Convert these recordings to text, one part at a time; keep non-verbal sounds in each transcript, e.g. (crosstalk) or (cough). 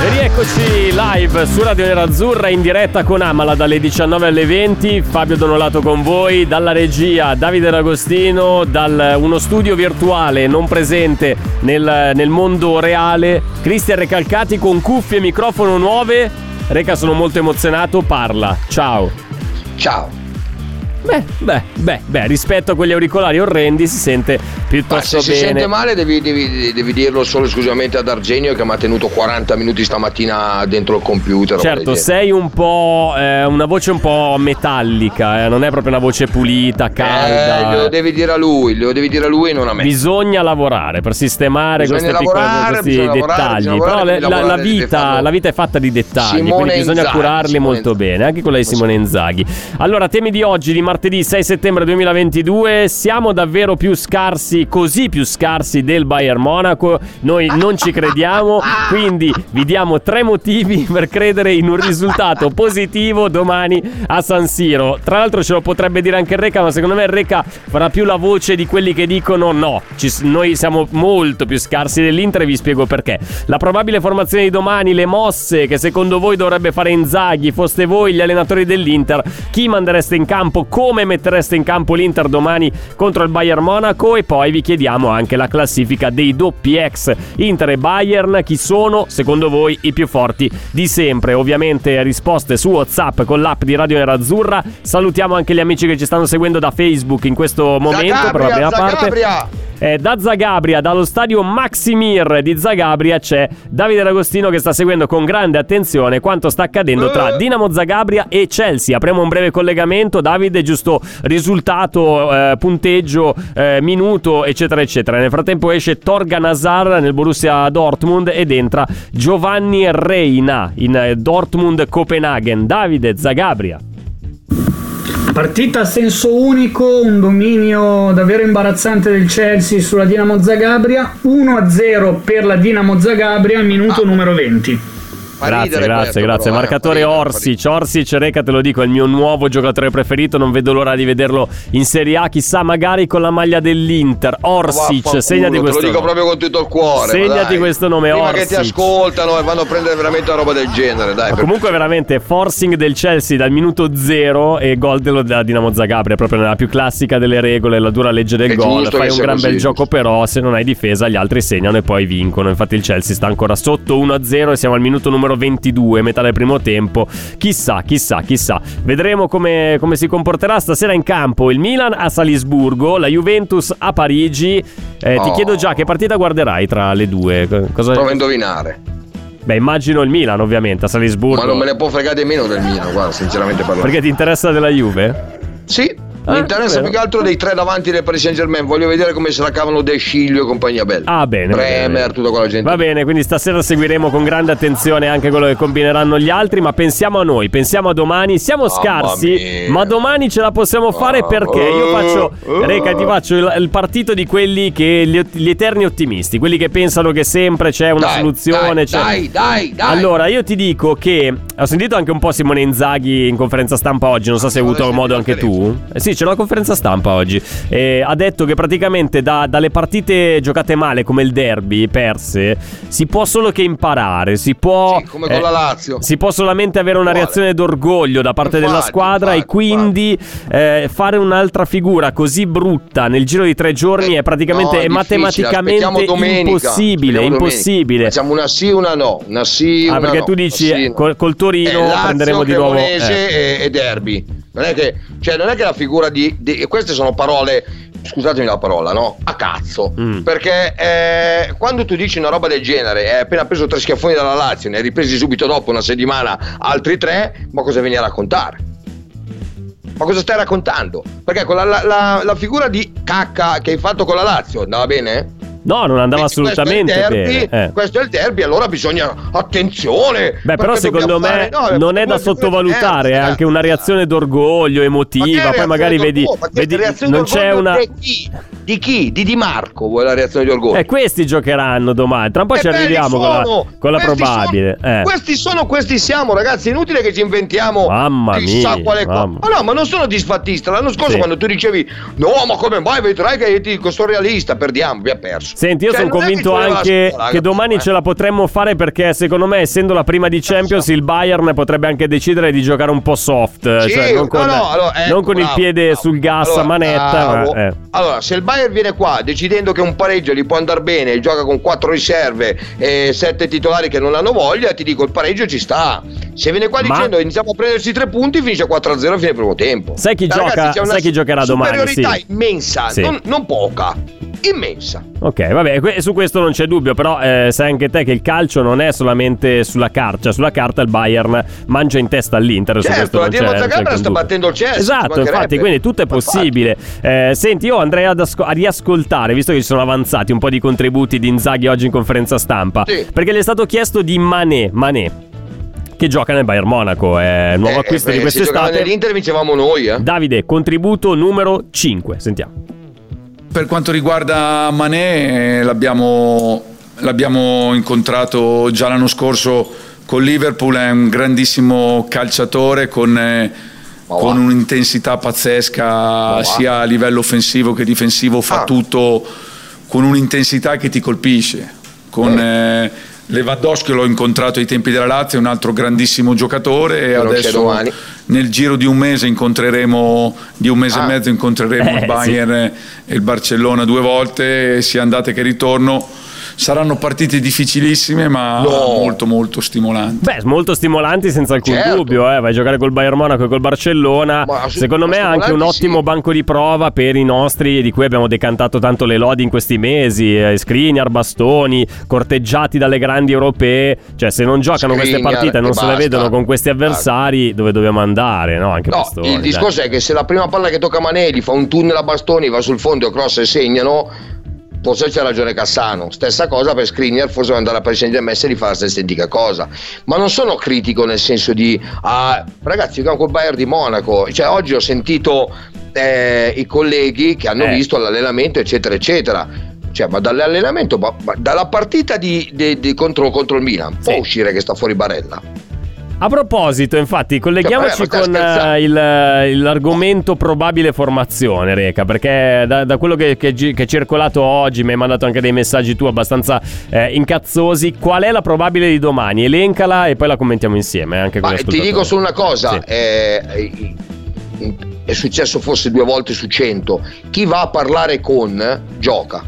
E rieccoci live su Radio Nerazzurra in diretta con Amala dalle 19 alle 20. Fabio Donolato con voi, dalla regia Davide D'Agostino, da uno studio virtuale non presente nel, nel mondo reale. Cristian Recalcati con cuffie e microfono nuove. Reca, sono molto emozionato, parla. Ciao. Ciao. Beh, beh, beh, beh, rispetto a quegli auricolari orrendi si sente Ma piuttosto se bene. si sente male devi, devi- devi dirlo solo esclusivamente ad Argenio che mi ha tenuto 40 minuti stamattina dentro il computer. Certo, sei un po'. eh, una voce un po' metallica, eh, non è proprio una voce pulita, Eh, calda. lo devi dire a lui, lo devi dire a lui e non a me. Bisogna lavorare per sistemare Bisogna queste piccole lavorare, questi bisogna lavorare, dettagli. Però lavorare, devi la, la devi vita, la vita è fatta di dettagli, Simone quindi bisogna Inzaghi, curarli Simone molto Inzaghi. bene, anche quella di Simone Inzaghi. Allora, temi di oggi, di martedì 6 settembre 2022, siamo davvero più scarsi, così più scarsi del Bayern Monaco. Noi non ci crediamo, (laughs) quindi vi diamo tre motivi per credere in un risultato (laughs) positivo domani a San Siro. Tra l'altro ce lo potrebbe dire anche il Reca, ma secondo me il Reca farà più la voce di quelli che dicono no, ci- noi siamo molto più scarsi dell'Inter e vi spiego perché. La probabile formazione di domani, le mosse che secondo voi dovrebbe fare Inzaghi, foste voi gli allenatori dell'Inter, chi mandereste in campo, come mettereste in campo l'Inter domani contro il Bayern Monaco e poi vi chiediamo anche la classifica dei doppi ex Inter e Bayern, chi sono secondo voi i più forti di sempre. Ovviamente risposte su WhatsApp con l'app di Radio Nerazzurra. Salutiamo anche gli amici che ci stanno seguendo da Facebook in questo momento per la prima parte. Eh, da Zagabria, dallo stadio Maximir di Zagabria, c'è Davide D'Agostino che sta seguendo con grande attenzione quanto sta accadendo tra Dinamo Zagabria e Chelsea. Apriamo un breve collegamento. Davide, giusto risultato, eh, punteggio, eh, minuto, eccetera, eccetera. Nel frattempo esce Torgan Hazard nel Borussia Dortmund ed entra Giovanni Reina in eh, Dortmund Copenaghen. Davide Zagabria. Partita a senso unico, un dominio davvero imbarazzante del Chelsea sulla Dinamo Zagabria, 1-0 per la Dinamo Zagabria al minuto numero 20. Grazie, grazie, questo, grazie. però, eh, Marcatore fa Orsic, Orsic, Reca, te lo dico, è il mio nuovo giocatore preferito. Non vedo l'ora di vederlo in Serie A. Chissà, magari con la maglia dell'Inter. Orsic, Vaffanculo, segnati questo. Te lo dico nome. proprio con tutto il cuore. Segnati questo nome, Prima che ti Orsic. ascoltano e vanno a prendere veramente una roba del genere, dai. Comunque veramente forcing del Chelsea dal minuto zero e gol dello da Dinamo Zagabria proprio nella più classica delle regole la dura legge del È gol fai un gran bel così, gioco giusto. però se non hai difesa gli altri segnano e poi vincono infatti il Chelsea sta ancora sotto 1-0 e siamo al minuto numero 22 metà del primo tempo chissà chissà chissà vedremo come, come si comporterà stasera in campo il Milan a Salisburgo la Juventus a Parigi Eh, ti Oh. chiedo già che partita guarderai tra le due Cosa... Prova a indovinare. beh immagino il Milan ovviamente a Salisburgo Ma non me ne può fregare meno del Milan, guarda, sinceramente parlando. perché ti interessa della Juve? Sì, Ah, mi interessa vero. più che altro dei tre davanti del Paris Saint Germain. Voglio vedere come se la cavano De Sciglio e compagnia bella. Ah, bene. va Bremer, bene. tutta quella gente. Va bene, quindi stasera seguiremo con grande attenzione anche quello che combineranno gli altri. Ma pensiamo a noi, pensiamo a domani. Siamo Mamma scarsi, mia. ma domani ce la possiamo fare Ah, perché io faccio, uh. Reca, ti faccio il, il partito di quelli che gli, gli eterni ottimisti, quelli che pensano che sempre c'è una Dai, soluzione. Dai, c'è- dai, dai, dai. Allora, io ti dico che ho sentito anche un po' Simone Inzaghi in conferenza stampa oggi. Non so se hai avuto modo anche tu. Eh sì, c'è la conferenza stampa oggi. Eh, ha detto che praticamente da- dalle partite giocate male, come il derby, perse, si può solo che imparare. Si può. Sì, come con la Lazio. Si può solamente avere una Uguale. reazione d'orgoglio da parte della Infatti, squadra e infatti, quindi eh, fare un'altra figura così brutta nel giro di tre giorni Eh, è praticamente no, è matematicamente impossibile. aspettiamo Impossibile. Facciamo una sì, una no. Una sì, Ah, una perché no. tu dici Una sì, eh, col, col Torino Eh, prenderemo di nuovo. Eh. e, e derby. Non è, che, cioè, non è che la figura di, di- Queste sono parole scusatemi la parola, no? A cazzo. Mm. Perché eh, quando tu dici una roba del genere, hai appena preso tre schiaffoni dalla Lazio, ne hai ripresi subito dopo una settimana altri tre, ma cosa vieni a raccontare? Ma cosa stai raccontando? Perché con la- la- la figura di cacca che hai fatto con la Lazio andava bene? No, non andava Quindi assolutamente questo derby, bene. eh. Questo è il derby, allora bisogna attenzione. Beh, però secondo me fare- no, non è da sottovalutare, è ragazzi, anche una reazione d'orgoglio, emotiva. Ma Poi magari vedi, vedi non c'è una. Di chi? Di chi? Di Di Marco vuoi la reazione di orgoglio? Eh, questi giocheranno domani. Tra un po' E ci arriviamo con la, sono! con la probabile. sono- eh. Questi sono, questi siamo, ragazzi. Inutile che ci inventiamo Mamma chissà mia, quale cosa. Ma no, ma non sono disfattista. L'anno scorso, Sì. quando tu dicevi no, ma come mai vedrai che io ti dico sono realista, perdiamo, vi ha perso. Senti, io Cioè, sono che convinto la anche scuola, che domani eh? ce la potremmo fare perché secondo me, essendo la prima di Champions, il Bayern potrebbe anche decidere di giocare un po' soft, Sì, cioè non con, no, no, allora, ecco, non con il bravo, piede bravo. sul gas Allora, a manetta. ma- eh. Allora, se il Bayern viene qua decidendo che un pareggio gli può andare bene, gioca con quattro riserve e sette titolari che non hanno voglia, ti dico il pareggio ci sta. Se viene qua Ma- dicendo iniziamo a prendersi tre punti, finisce 4-0 a fine primo tempo. Sai chi Ragazzi, gioca- c'è una sai chi giocherà domani, Superiorità sì. immensa, Sì. non, non poca, immensa. Ok, vabbè, su questo non c'è dubbio, però eh, sai anche te che il calcio non è solamente sulla carta, cioè sulla carta il Bayern mangia in testa all'Inter. su questo Certo, la c'è Zagabria sta battendo il Chelsea. Esatto, infatti, quindi tutto è possibile. Eh, senti, io andrei ad asco- a riascoltare, visto che ci sono avanzati un po' di contributi di Inzaghi oggi in conferenza stampa, Sì. perché gli è stato chiesto di Mané, Mané che gioca nel Bayern Monaco, è il nuovo Eh, acquisto eh, di Se quest'estate. nell'Inter vincevamo noi, eh. Davide, contributo numero 5, sentiamo. Per quanto riguarda Mané, eh, l'abbiamo, l'abbiamo incontrato già l'anno scorso con Liverpool, è un grandissimo calciatore con, eh, con un'intensità pazzesca sia a livello offensivo che difensivo, fa Ah. tutto con un'intensità che ti colpisce. Con, eh, Lewandowski l'ho incontrato ai tempi della Lazio, è un altro grandissimo giocatore e adesso nel giro di un mese incontreremo, di un mese Ah. e mezzo incontreremo Eh, il Bayern e il Barcellona due volte, sia andate che ritorno. Saranno partite difficilissime ma No. molto molto stimolanti. Beh, molto stimolanti senza alcun Certo. dubbio, eh. vai a giocare col Bayern Monaco e col Barcellona. Ma Secondo me è anche un ottimo sì. banco di prova per i nostri, di cui abbiamo decantato tanto le lodi in questi mesi, eh, Skriniar, Bastoni, corteggiati dalle grandi europee. Cioè, se non giocano queste Skriniar partite e non e se le vedono con questi avversari, dove dobbiamo andare? No, anche No, Bastoni. il dai. discorso è che se la prima palla che tocca Manelli fa un tunnel a bastoni, va sul fondo, cross e segnano, forse c'è ragione Cassano. Stessa cosa per Skriniar, forse andare a Saint Germain e di fare la stessa identica cosa. Ma non sono critico nel senso di, ah, ragazzi, giochiamo col Bayern di Monaco. Cioè, oggi ho sentito eh, i colleghi che hanno Eh. visto l'allenamento, eccetera, eccetera. Cioè, ma dall'allenamento, ma- ma dalla partita di, di- di- contro, contro il Milan, può Sì. uscire che sta fuori Barella? A proposito, infatti, colleghiamoci vabbè, con eh, il, eh, l'argomento probabile formazione, Reca, perché da, da quello che, che che è circolato oggi, mi hai mandato anche dei messaggi tu abbastanza eh, incazzosi, qual è la probabile di domani? Elencala e poi la commentiamo insieme, eh, anche Ma ti dico solo una cosa, Sì. eh, è successo forse due volte su cento, chi va a parlare con gioca.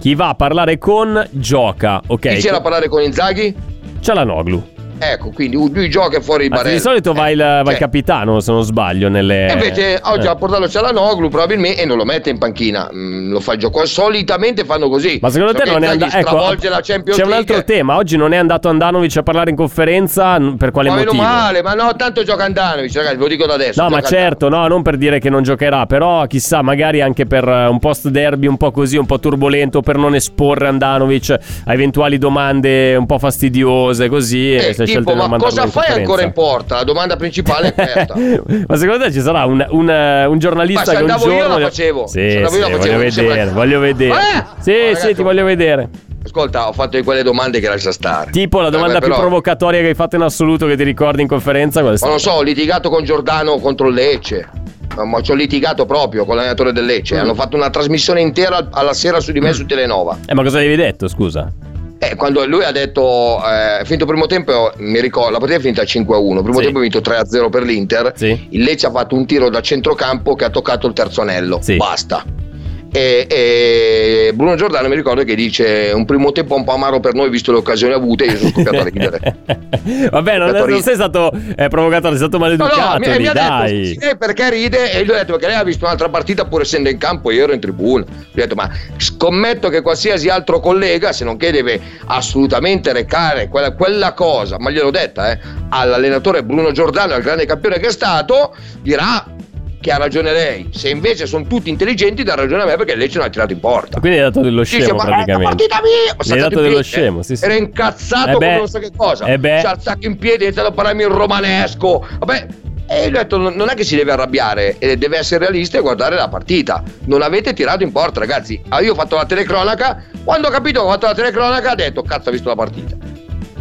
Chi va a parlare con gioca, ok? Chi c'era a parlare con Inzaghi? C'è la Noglu. Ecco, quindi lui gioca fuori il Anzi, Barella. di solito va il, va il cioè, capitano, se non sbaglio, nelle... E invece oggi eh. a portarlo c'è la Noglu probabilmente e non lo mette in panchina, Mm, lo fa giocare. Solitamente fanno così. Ma secondo So te non è andato... Ecco, c'è un League. altro tema. Oggi non è andato Andanovic a parlare in conferenza. Per quale Ma meno motivo? male, ma no, tanto gioca Andanovic, ragazzi, ve lo dico da adesso. No, ma certo, no, non per dire che non giocherà, però chissà, magari anche per eh, un post derby un po' così, un po' turbolento, per non esporre Andanovic a eventuali domande un po' fastidiose, così. Eh, e tipo, ma cosa fai ancora in porta? La domanda principale è aperta. (laughs) ma secondo te ci sarà un, un, eh, un giornalista Ma se che un andavo io giorno. la facevo. Sì, sì, io la facevo, voglio vedere, voglio vedere. Eh? Sì, sì, ti voglio vedere. Ascolta, ho fatto di quelle domande che lascia stare. Tipo la Eh, domanda beh, più però- provocatoria che hai fatto in assoluto che ti ricordi in conferenza? Qual non so, ho litigato con Giordano contro il Lecce. Ma- ci ho litigato proprio con l'allenatore del Lecce. Mm. Hanno fatto una trasmissione intera alla sera su di me su Telenova. Eh, ma cosa avevi detto, scusa? Eh, quando lui ha detto, eh, finito il primo tempo, mi ricordo, la partita è finita 5-1. Il primo Sì. tempo è vinto 3-0 per l'Inter. Sì. Il Lecce ha fatto un tiro da centrocampo che ha toccato il terzo anello. Sì. Basta. E, e Bruno Giordano mi ricordo che dice un primo tempo un po' amaro per noi visto le occasioni avute io sono scoppiato a ridere (laughs) Vabbè, non, non sei stato eh, provocato, sei stato maleducato. No, no, mi, lì, mi ha dai. detto sì, perché ride e gli ho detto perché lei ha visto un'altra partita pur essendo in campo io ero in tribuna gli ho detto ma scommetto che qualsiasi altro collega se non che deve assolutamente recare quella, quella cosa ma gliel'ho detta eh, all'allenatore Bruno Giordano al grande campione che è stato dirà che ha ragione lei se invece sono tutti intelligenti dà ragione a me perché lei ce l'ha tirato in porta Quindi hai dato dello scemo ma è una praticamente. partita mia! Hai dato dello scemo, sì, sì. Era incazzato Eh beh. non so che cosa. Eh beh. Si è alzato in piedi, ha iniziato a parlarmi in romanesco. Vabbè, e gli ho detto: non è che si deve arrabbiare, eh, deve essere realista e guardare la partita. Non avete tirato in porta, ragazzi. Ah, io ho fatto la telecronaca. Quando ho capito che ho fatto la telecronaca, ho detto: Cazzo, ho visto la partita.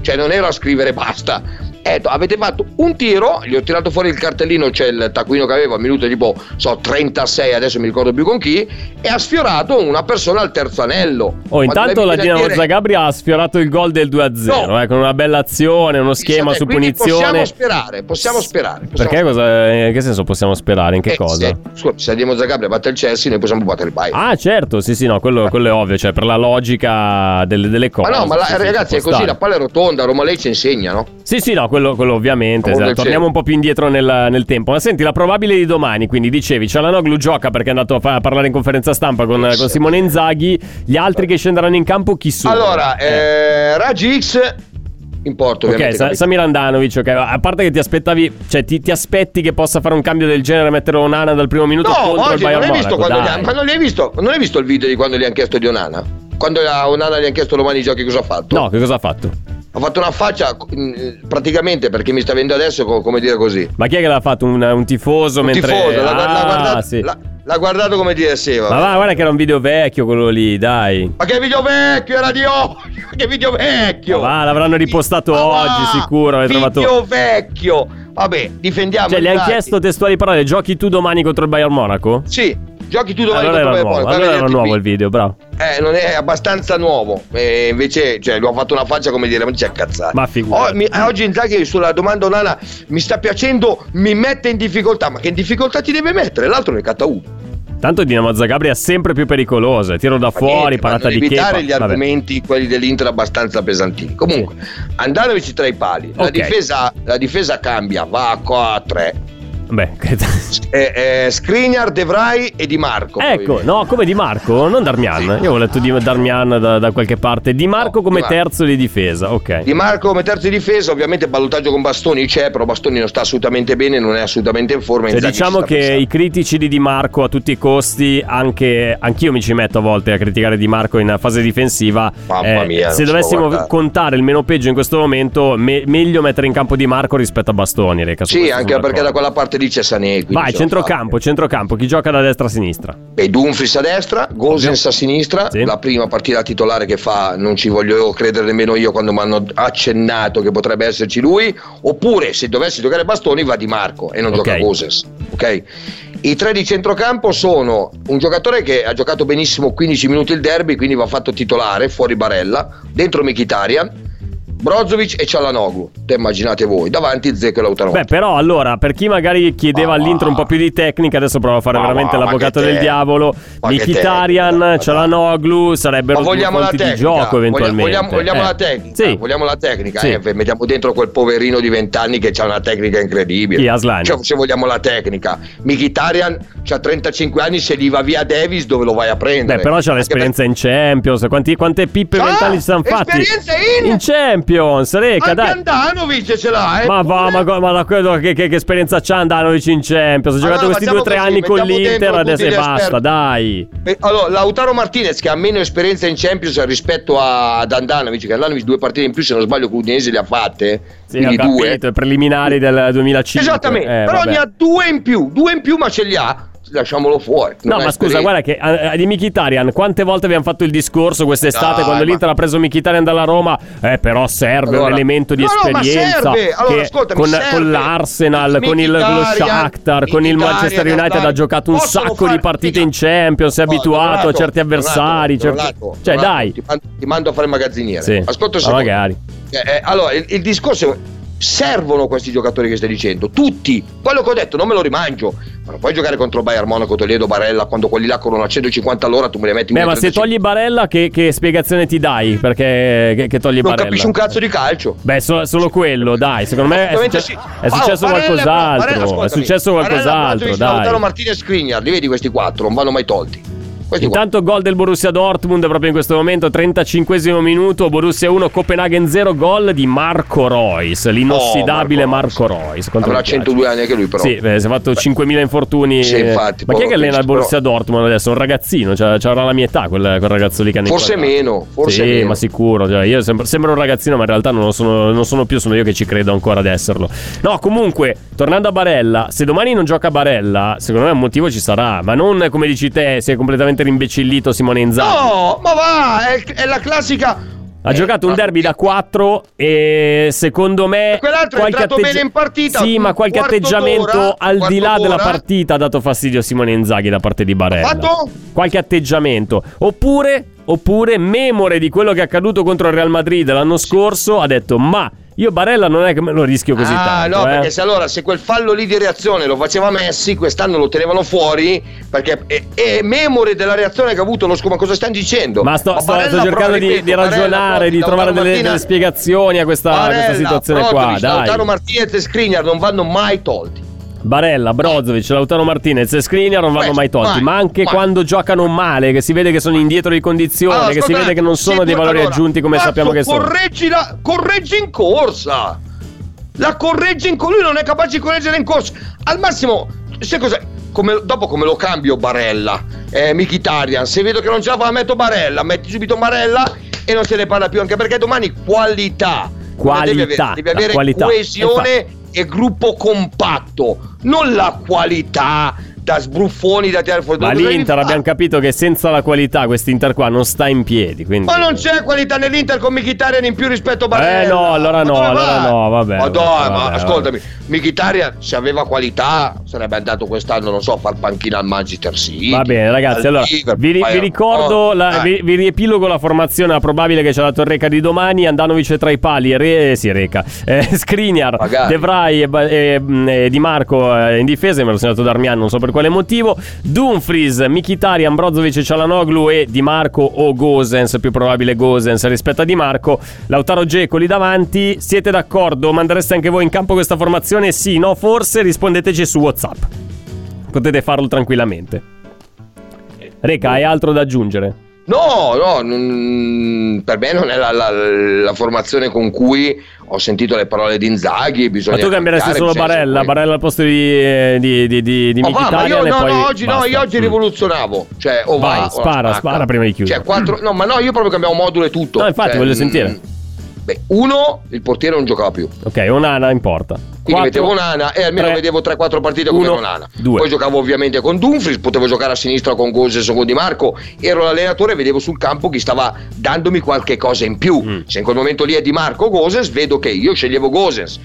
Cioè, non ero a scrivere (laughs) basta. Detto, avete fatto un tiro, gli ho tirato fuori il cartellino, c'è il taccuino che avevo, a minuto tipo, so, 36, adesso mi ricordo più con chi, e ha sfiorato una persona al terzo anello. Oh, intanto la Dinamo dire- Zagabria ha sfiorato il gol del 2-0 No. eh, con una bella azione, uno schema Sì, su quindi Possiamo punizione. sperare, possiamo sperare. possiamo Perché cosa, in che senso possiamo sperare? In che Eh, cosa? Se, scusa, se Dinamo Zagabria batte il Chelsea, noi possiamo battere il Bayern. Ah, certo, sì, sì, no, quello, quello è ovvio, cioè per la logica delle, delle cose. Ma no, ma la- sì, ragazzi, è così, stare. la palla è rotonda, Roma lei ci insegna, no? Sì, sì, no, quello, quello ovviamente. Del Torniamo un po' più indietro nel, nel tempo. Ma senti, la probabile di domani, quindi dicevi, Cialanoglu gioca perché è andato a, fa- a parlare in conferenza stampa con, con Simone Inzaghi. Gli altri che scenderanno in campo chi sono? Allora, eh, Raggi X in porto, Ok. Sa-? Samir Andanovic, ok. A parte che ti aspettavi, cioè ti, ti aspetti che possa fare un cambio del genere, mettere Onana dal primo minuto No, contro il oggi non Bayern visto Monaco, quando ha- ma non hai visto, non hai visto il video di quando gli hanno chiesto di Onana? Quando a Onana gli hanno chiesto domani i giochi cosa ha fatto? No, che cosa ha fatto? Ha fatto una faccia mh, praticamente perché mi sta vedendo adesso co- come dire così. Ma chi è che l'ha fatto? Un, un tifoso Un mentre... tifoso, l'ha, l'ha Ah, guardato, sì. l'ha- l'ha guardato come dire sì, Ma va, guarda che era un video vecchio quello lì, dai. Ma che video vecchio era di oggi! Che video vecchio! Ma va, l'avranno ripostato Ma va, oggi, sicuro, avete Video trovato- vecchio! Vabbè, difendiamo. Cioè, gli dai. chiesto testuali parole, giochi tu domani contro il Bayern Monaco? Sì, giochi tu domani allora era il nuovo, allora era nuovo il video, bravo. Eh, non è abbastanza nuovo. E invece, cioè, lui ha fatto una faccia come dire, ma c'è cazzato. Ma figurati. Oh, mi- eh, oggi Inzaghi sulla domanda Onana mi sta piacendo, mi mette in difficoltà. Ma che in difficoltà ti deve mettere? L'altro ne catta uno. Tanto Dinamo Zagabria è sempre più pericolosa, tiro da Ma fuori, niente, parata di ad evitare Kepa. gli Vabbè. argomenti, quelli dell'Inter, abbastanza pesantini. Comunque, Andanovic tra i pali. La, Ok. difesa, la difesa cambia, va a- a tre. Beh, Eh, eh, Skriniar, De Vrij e Di Marco. ecco, poi. no, come Di Marco, non Darmian. Io ho letto di Darmian da, da qualche parte. Di Marco No, come Di Marco. terzo di difesa, ok. Di Marco come terzo di difesa, ovviamente ballottaggio con Bastoni c'è, però Bastoni non sta assolutamente bene, non è assolutamente in forma. Cioè, diciamo che pensando. i critici di Di Marco a tutti i costi, anche anch'io mi ci metto a volte a criticare Di Marco in fase difensiva. Eh, Mamma mia, se dovessimo contare il meno peggio in questo momento, me- meglio mettere in campo Di Marco rispetto a Bastoni. Reca, Sì, anche perché da quella parte Sané. quindi Vai, centrocampo, centrocampo. Chi gioca da destra a sinistra? E Dumfries a destra, Gosens a sinistra, Sì. la prima partita titolare che fa, non ci voglio credere nemmeno io quando mi hanno accennato che potrebbe esserci lui, oppure se dovesse giocare Bastoni va Di Marco e non Ok. gioca Gosens. Ok? I tre di centrocampo sono un giocatore che ha giocato benissimo 15 minuti il derby, quindi va fatto titolare, fuori Barella, dentro Mkhitaryan, Brozovic e Cialanoglu. Te immaginate voi, davanti Zecco e Lautaro. Beh, però allora, per chi magari chiedeva Ma va. all'Inter un po' più di tecnica, adesso provo a fare Ma veramente ma l'avvocato del diavolo. Mkhitaryan, tecnica, Cialanoglu sarebbero due fonti di gioco eventualmente. Vogliamo, vogliamo Eh. la tecnica? Sì. Vogliamo la tecnica? Sì. Eh, mettiamo dentro quel poverino di 20 anni che ha una tecnica incredibile. Cioè, se vogliamo la tecnica. Mkhitaryan ha 35 anni, se gli va via Davis dove lo vai a prendere? Beh, però c'ha Anche l'esperienza in Champions. Quanti- quante pippe mentali ci sono fatti? esperienza in- in Champions, Reca, Anche dai. Andanovic ce l'ha, eh? Ma va, ma, ma, ma quello che, che- che esperienza c'ha Andanovic in Champions? Ha giocato Allora, questi due o tre facciamo anni così, con l'Inter, adesso e basta, esperti. dai. Eh, Allora, Lautaro Martinez che ha meno esperienza in Champions rispetto a- ad Andanovic, che Andanovic due partite in più, se non sbaglio, con Udinese le ha fatte. Sì, quindi due. capito, i preliminari del 2005. Esattamente, Eh, però vabbè. ne ha due in più, due in più ma ce li ha, lasciamolo fuori. No, ma è scusa, guarda che eh, di Mkhitaryan quante volte abbiamo fatto il discorso quest'estate Dai, quando ma- l'Inter ha preso Mkhitaryan dalla Roma? Eh, però serve un Allora- elemento di No, no, esperienza serve. Allora, che ascoltami, con, con l'Arsenal, con il, lo Shakhtar, con il Manchester United ha giocato un possono sacco di fare- partite in Champions, è No, abituato a Donato, certi avversari, Donato, certi- Donato, cioè dai. Ti mando, ti mando a fare il magazziniere. Sì, Ascolta un ma magari. Eh, eh, allora, il, il discorso servono questi giocatori che stai dicendo, tutti. Quello che ho detto non me lo rimangio. Ma non puoi giocare contro Bayern Monaco, Toledo, Barella, quando quelli là corrono a 150 all'ora, tu me li metti in Beh, ma se togli Barella, che, che spiegazione ti dai? Perché che, che togli non Barella? capisci un cazzo di calcio. Beh, so- solo quello, dai. Secondo me è, succe- sì. è successo Oh, Barella- qualcos'altro. Barella, è successo Barella, qualcos'altro, Lautaro dai. Martinez e Skriniar, li vedi questi quattro, non vanno mai tolti. Questi. Intanto gol del Borussia Dortmund proprio in questo momento, 35 minuto, Borussia 1, Copenaghen 0, gol di Marco Reus, l'inossidabile Oh, Marco Marco Reus. quanto Avrà mi piace. 102 anni anche lui però. Sì, beh, si è fatto 5.000 infortuni. Sì, infatti, Ma chi è che allena il Borussia Dortmund adesso? Un ragazzino, cioè, c'era la mia età quel, quel ragazzo lì che hanno Forse inquadrato. meno, forse sì, meno. ma sicuro. Cioè, io sembro, sembro un ragazzino, ma in realtà non lo sono, non sono più, sono io che ci credo ancora ad esserlo. No, comunque, tornando a Barella, se domani non gioca Barella, secondo me un motivo ci sarà. Ma non come dici te, è completamente rimbecillito Simone Inzaghi. No, ma va, è, è la classica. Ha Eh, giocato un ma- derby da 4 e secondo me Quell'altro è entrato bene in partita, Sì, ma qualche atteggiamento d'ora, al di là quarto della d'ora. partita ha dato fastidio a Simone Inzaghi da parte di Barella. Fatto? Qualche atteggiamento oppure oppure memore di quello che è accaduto contro il Real Madrid l'anno scorso ha detto "Ma io Barella non è che me lo rischio così ah, tanto". no, eh". perché se allora se quel fallo lì di reazione lo faceva Messi, quest'anno lo tenevano fuori perché è, è memore della reazione che ha avuto lo scopo. Ma cosa stanno dicendo? Ma sto, sto- Barella, sto cercando di, di ragionare, Barella, di trovare delle, delle spiegazioni a questa, a questa Barella, situazione qua. Dai. Lautaro Martinez e Skriniar non vanno mai tolti. Barella, Brozovic, Lautaro Martinez e Skriniar non vanno mai tolti, ma anche quando giocano male, che si vede che sono indietro di condizione, Allora, che si vede che non sono dei valori allora, aggiunti come sappiamo che sono. Correggi, la, correggi in corsa. La correggi in corsa. Lui non è capace di correggere in corsa. Al massimo, sai cos'è? Come, dopo come lo cambio Barella, eh, Mkhitaryan, se vedo che non ce la fa metto Barella, metti subito Barella e non se ne parla più, anche perché domani qualità. Qualità, Devi avere, devi avere qualità. coesione e gruppo compatto, non la qualità da sbruffoni da tirare fuori. Ma l'Inter abbiamo capito che senza la qualità quest'Inter qua non sta in piedi, quindi... Ma non c'è qualità nell'Inter con Mkhitaryan in più rispetto a Barella. Eh, no, allora no, allora vai? no, vabbè, Ma dai, vabbè, ma vabbè, ascoltami, Mkhitaryan se aveva qualità sarebbe andato quest'anno, non so, a far panchina al Manchester City. Va bene, ragazzi. al Allora, vi, vi ricordo, Oh, la- dai. vi, vi riepilogo la formazione la probabile che c'è la Torreca di domani. Andanovic tra i pali, Re, sì, Reca, (laughs) eh, Skriniar, Magari. De Vrij e, e, mm, e Di Marco eh, in difesa. Me l'ho segnato Darmian, non so per quale motivo. Dumfries, Mkhitaryan, Brozovic, Cialanoglu e Di Marco o Gosens. Più probabile Gosens rispetto a Di Marco. Lautaro Geco lì davanti. Siete d'accordo? Mandereste anche voi in campo questa formazione? Sì, no, forse? Rispondeteci su WhatsApp. Potete farlo tranquillamente. Reca, hai altro da aggiungere? No, no, non- per me non è la, la- la formazione con cui ho sentito le parole di Inzaghi. Bisogna Ma tu cambieresti solo Barella, seguire. Barella al posto di, eh, di, di, di, di va, ma io no, poi no, oggi no, io oggi Mm. rivoluzionavo. Cioè, o Vai, va, o la spara, spara prima di chiudere. Cioè, quattro, no, ma no, io proprio cambiamo modulo e tutto. No, infatti, Cioè, voglio mm, sentire. Beh, uno, il portiere non giocava più. Ok, Onana in porta. Quindi Quattro, mettevo Nana e almeno tre, vedevo 3-4 partite con uno, Nana. due. Poi giocavo ovviamente con Dumfries, potevo giocare a sinistra con Goses o con Di Marco. Ero l'allenatore e vedevo sul campo chi stava dandomi qualche cosa in più. Mm. Se in quel momento lì è Di Marco o Goses, vedo che io sceglievo Goses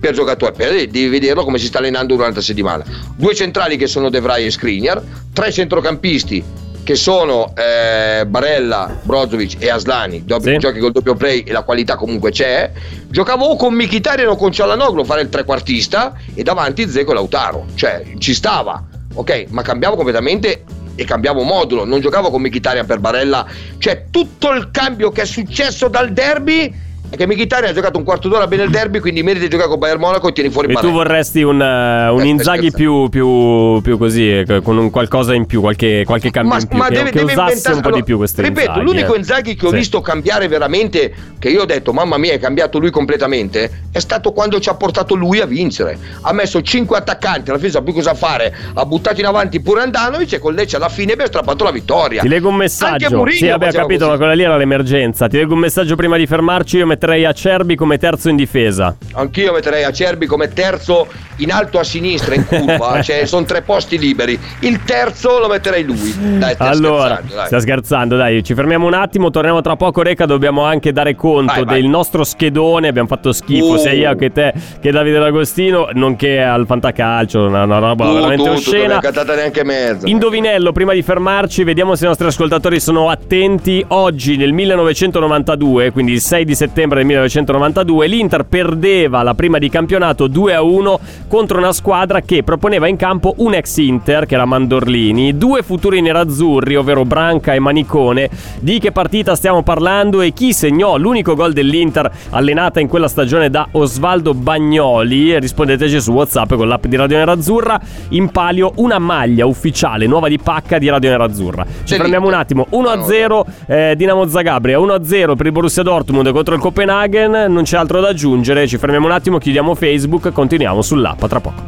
per giocatore, per, devi vederlo come si sta allenando durante la settimana. Due centrali che sono De Vrij e Skriniar, tre centrocampisti che sono eh, Barella, Brozovic e Aslani, do- Sì. giochi col doppio play e la qualità comunque c'è. Giocavo o con Mkhitaryan o con Cialanoglu a fare il trequartista e davanti Zeco e Lautaro, cioè ci stava, ok, ma cambiavo completamente e cambiavo modulo, non giocavo con Mkhitaryan per Barella, cioè tutto il cambio che è successo dal derby che Mkhitaryan ha giocato un quarto d'ora bene il derby, quindi merita di giocare con Bayern Monaco e tieni fuori E tu vorresti un, eh, un Eh, Inzaghi più, più, più così, eh, con un qualcosa in più, qualche, qualche cambio in più, che, che usasse inventare- un po' di più questo Ripeto, Inzaghi, l'unico eh. Inzaghi che ho Sì. visto cambiare veramente, che io ho detto, mamma mia, è cambiato lui completamente, è stato quando ci ha portato lui a vincere. Ha messo 5 attaccanti, alla fine sa più cosa fare, ha buttato in avanti pure Andanovic e con Lecce alla fine abbiamo strappato la vittoria. Ti leggo un Anche messaggio. Mourinho Sì, abbiamo faceva capito, così. ma quella lì era l'emergenza. Ti leggo un messaggio prima di fermarci. Io metterei Acerbi come terzo in difesa. Anch'io metterei Acerbi come terzo in alto a sinistra in curva, (laughs) cioè sono tre posti liberi. Il terzo lo metterei lui. Dai, Allora, scherzando, dai. sta scherzando, dai, ci fermiamo un attimo, torniamo tra poco, Reca, dobbiamo anche dare conto Vai, vai. del nostro schedone, abbiamo fatto schifo Uh. sia io che te che Davide D'Agostino, nonché al Fantacalcio, una, una roba Tu, veramente tu, tu, non oscena. hai cantata neanche mezza. Indovinello, prima di fermarci, vediamo se i nostri ascoltatori sono attenti. Oggi, nel 1992, quindi il 6 di settembre settembre del 1992 l'Inter perdeva la prima di campionato 2-1 contro una squadra che proponeva in campo un ex Inter che era Mandorlini, due futuri nerazzurri ovvero Branca e Manicone. Di che partita stiamo parlando e chi segnò l'unico gol dell'Inter allenata in quella stagione da Osvaldo Bagnoli? Rispondeteci su WhatsApp con l'app di Radio Nerazzurra. In palio una maglia ufficiale nuova di pacca di Radio Nerazzurra. Ci fermiamo un attimo. 1-0 eh, Dinamo Zagabria, 1-0 per il Borussia Dortmund contro il Copenaghen. Non c'è altro da aggiungere. Ci fermiamo un attimo, chiudiamo Facebook, continuiamo sull'app tra poco.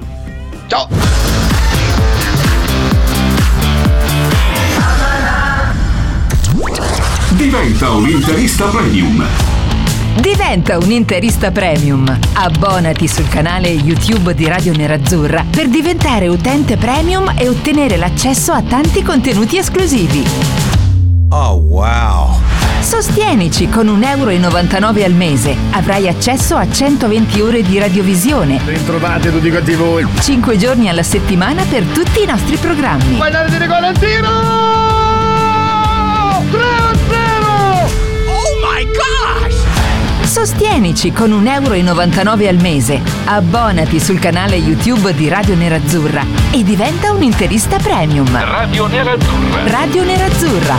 Ciao. Diventa un interista premium. Diventa un interista premium. Abbonati sul canale YouTube di Radio Nerazzurra per diventare utente premium e ottenere l'accesso a tanti contenuti esclusivi. Oh wow! Sostienici con 1,99 euro al mese. Avrai accesso a 120 ore di radiovisione. Bentrovate tutti quanti voi! 5 giorni alla settimana per tutti i nostri programmi. Puoi dare di regalo al tiro! 3 a 0! Oh my gosh! Sostienici con 1,99 euro al mese. Abbonati sul canale YouTube di Radio Nerazzurra e diventa un interista premium. Radio Nerazzurra. Radio Nerazzurra.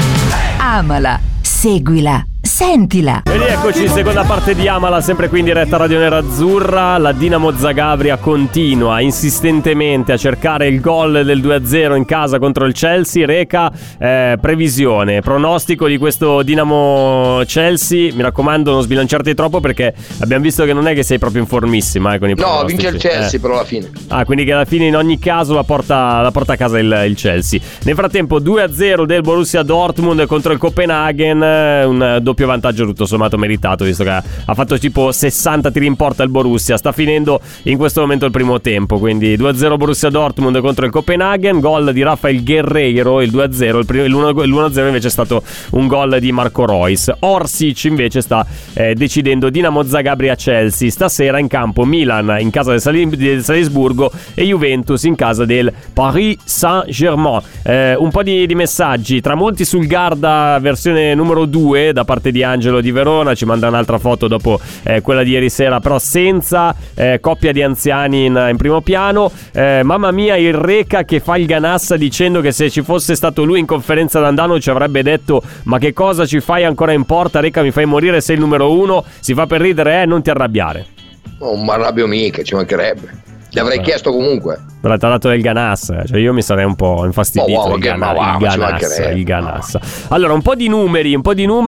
Amala, seguila, sentila. E rieccoci, seconda parte di Amala, sempre qui in diretta Radio Nerazzurra. La Dinamo Zagabria continua insistentemente a cercare il gol del 2-0 in casa contro il Chelsea. Reca eh, previsione, pronostico di questo Dinamo Chelsea. Mi raccomando, non sbilanciarti troppo perché abbiamo visto che non è che sei proprio in formissima eh, con i No, pronostici. vince il Chelsea Eh. però alla fine. Ah, quindi che alla fine in ogni caso la porta, la porta a casa il, il Chelsea. Nel frattempo 2-0 del Borussia Dortmund contro il Copenaghen, eh, un doppio vantaggio tutto sommato meritato, visto che ha, fatto tipo 60 tiri in porta il Borussia. Sta finendo in questo momento il primo tempo, quindi 2-0 Borussia Dortmund contro il Copenaghen, gol di Rafael Guerreiro, il 2-0, il, primo- il 1- il 1-0 invece è stato un gol di Marco Reus. Orsic invece sta eh, decidendo Dinamo Zagabria Chelsea. Stasera in campo Milan in casa del, Sali- del Salisburgo e Juventus in casa del Paris Saint-Germain. Eh, un po' di, di messaggi, tra molti sul Garda versione numero 2 da parte di Angelo di Verona, ci manda un'altra foto dopo eh, quella di ieri sera, però senza eh, coppia di anziani in, in primo piano. Eh, mamma mia, il Reca che fa il ganassa dicendo che se ci fosse stato lui in conferenza d'Andano ci avrebbe detto ma che cosa ci fai ancora in porta? Reca mi fai morire, sei il numero uno, si fa per ridere, eh, non ti arrabbiare. Non mi arrabbio mica, ci mancherebbe. Gli avrei Vabbè. chiesto comunque. Però ti ha dato del ganassa, cioè io mi sarei un po' infastidito. Oh, wow, il, gana- wow, il ganassa, il ganassa. Allora, un po' di numeri, un po' di numeri.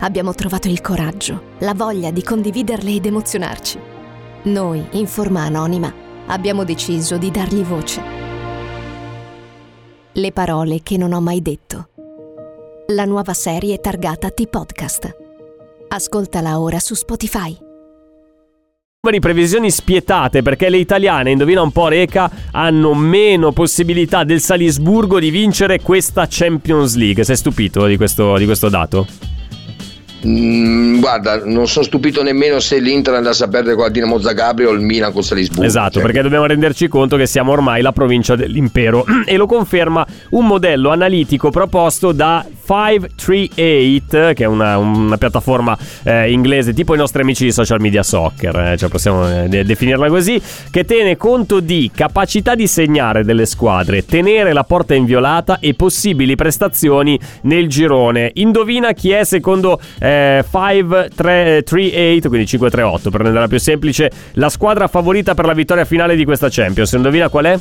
abbiamo trovato il coraggio, la voglia di condividerle ed emozionarci. Noi, in forma anonima, abbiamo deciso di dargli voce. Le parole che non ho mai detto. La nuova serie targata T-Podcast. Ascoltala ora su Spotify. Previsioni spietate perché le italiane, indovina un po' Reca, hanno meno possibilità del Salisburgo di vincere questa Champions League. Sei stupito di questo, di questo dato? Mm, guarda, non sono stupito nemmeno se l'Inter andasse a perdere con la Dinamo Zagabria o il Milan con Salisburgo. Esatto, Cioè, perché dobbiamo renderci conto che siamo ormai la provincia dell'impero (clears throat) e lo conferma un modello analitico proposto da 538, che è una, una piattaforma eh, inglese tipo i nostri amici di social media soccer, eh, cioè possiamo eh, de- definirla così, che tiene conto di capacità di segnare delle squadre, tenere la porta inviolata e possibili prestazioni nel girone. Indovina chi è secondo eh, 538, quindi 538 per renderla più semplice, la squadra favorita per la vittoria finale di questa Champions. Indovina qual è?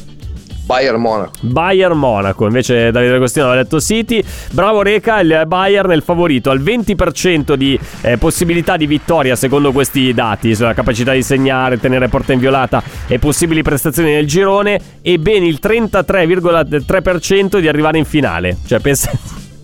Bayern Monaco. Bayern Monaco, invece Davide Agostino aveva detto City. Bravo Reca, il Bayern è il favorito al 20% di eh, possibilità di vittoria secondo questi dati, sulla capacità di segnare, tenere porta inviolata e possibili prestazioni nel girone e ben il 33,3% di arrivare in finale. Cioè (laughs) pensa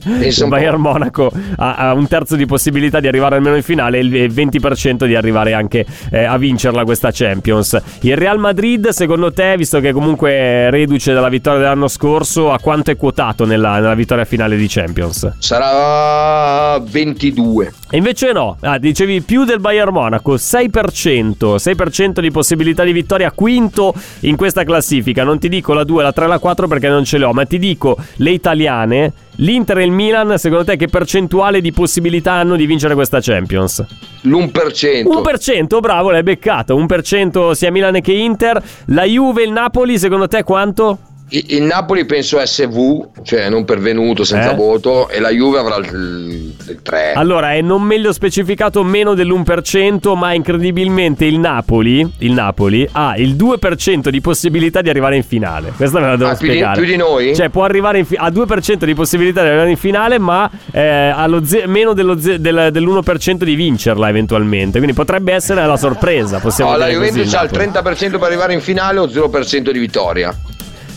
il Bayern Monaco ha, ha, un terzo di possibilità di arrivare almeno in finale e il 20% di arrivare anche eh, a vincerla questa Champions. Il Real Madrid, secondo te, visto che comunque è reduce dalla vittoria dell'anno scorso, a quanto è quotato nella, nella vittoria finale di Champions? Sarà 22. E invece no, ah, dicevi più del Bayern Monaco, 6%, 6% di possibilità di vittoria, quinto in questa classifica. Non ti dico la 2, la 3, la 4 perché non ce le ho, ma ti dico le italiane, l'Inter e il Milan, secondo te che percentuale di possibilità hanno di vincere questa Champions? L'1%. 1%, bravo, l'hai beccato, 1% sia Milan che Inter. La Juve e il Napoli, secondo te quanto? Il Napoli penso SV, cioè non pervenuto, senza eh? voto, e la Juve avrà il, il 3. Allora, è non meglio specificato meno dell'1%, ma incredibilmente il Napoli, il Napoli ha il 2% di possibilità di arrivare in finale. Questa me la devo ah, spiegare. Più di, più di noi? Cioè, può arrivare in ha 2% di possibilità di arrivare in finale, ma eh, ha ze- meno ze- del, dell'1% di vincerla eventualmente. Quindi potrebbe essere la sorpresa. Possiamo no, dire la Juventus così, ha il 30% per arrivare in finale o 0% di vittoria.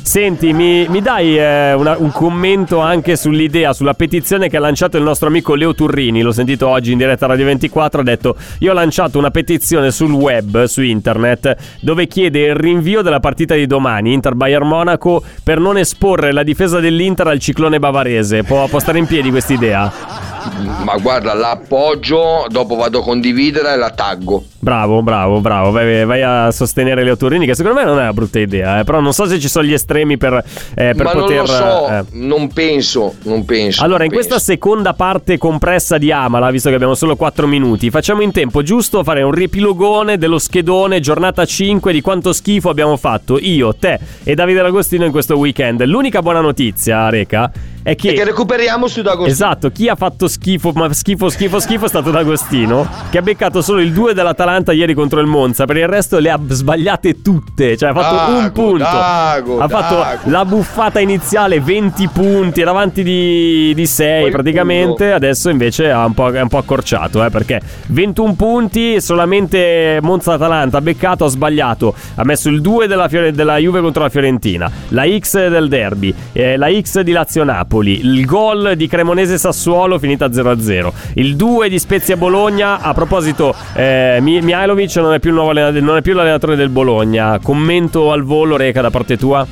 Senti, mi, mi dai eh, una, un commento anche sull'idea, sulla petizione che ha lanciato il nostro amico Leo Turrini. L'ho sentito oggi in diretta Radio 24. Ha detto: Io ho lanciato una petizione sul web, su internet, dove chiede il rinvio della partita di domani, Inter-Bayern Monaco, per non esporre la difesa dell'Inter al ciclone bavarese. Può, può stare in piedi questa idea? Ma guarda, l'appoggio, dopo vado a condividere e la taggo. Bravo, bravo, bravo. Vai, vai, a sostenere Leo Turini, che secondo me non è una brutta idea. Eh? Però non so se ci sono gli estremi per, eh, per Ma poter. Non lo so, eh. non penso, non penso. Allora, in penso. questa seconda parte compressa di Amala, visto che abbiamo solo 4 minuti, facciamo in tempo giusto a fare un riepilogone dello schedone, giornata 5, di quanto schifo abbiamo fatto io, te e Davide D'Agostino in questo weekend. L'unica buona notizia, Reca, è che, e che recuperiamo su D'Agostino. Esatto, chi ha fatto schifo, ma schifo, schifo, schifo è stato D'Agostino, che ha beccato solo il 2 dell'Atalanta ieri contro il Monza. Per il resto le ha sbagliate tutte. Cioè, ha fatto Dago, un punto. Dago, ha fatto Dago. la buffata iniziale, 20 punti, era avanti di, di 6 Poi praticamente. uno. Adesso invece ha un po', è un po' accorciato, eh, perché 21 punti, solamente Monza-Atalanta ha beccato, ha sbagliato. Ha messo il 2 della, Fiore- della Juve contro la Fiorentina, la X del derby, eh, la X di Lazio-Napoli, il gol di Cremonese-Sassuolo finita 0-0, il 2 di Spezia-Bologna. A proposito, eh, Mi- Mihailovic non è, più il nuovo non è più l'allenatore del Bologna. Commento al volo, Reca, da parte tua?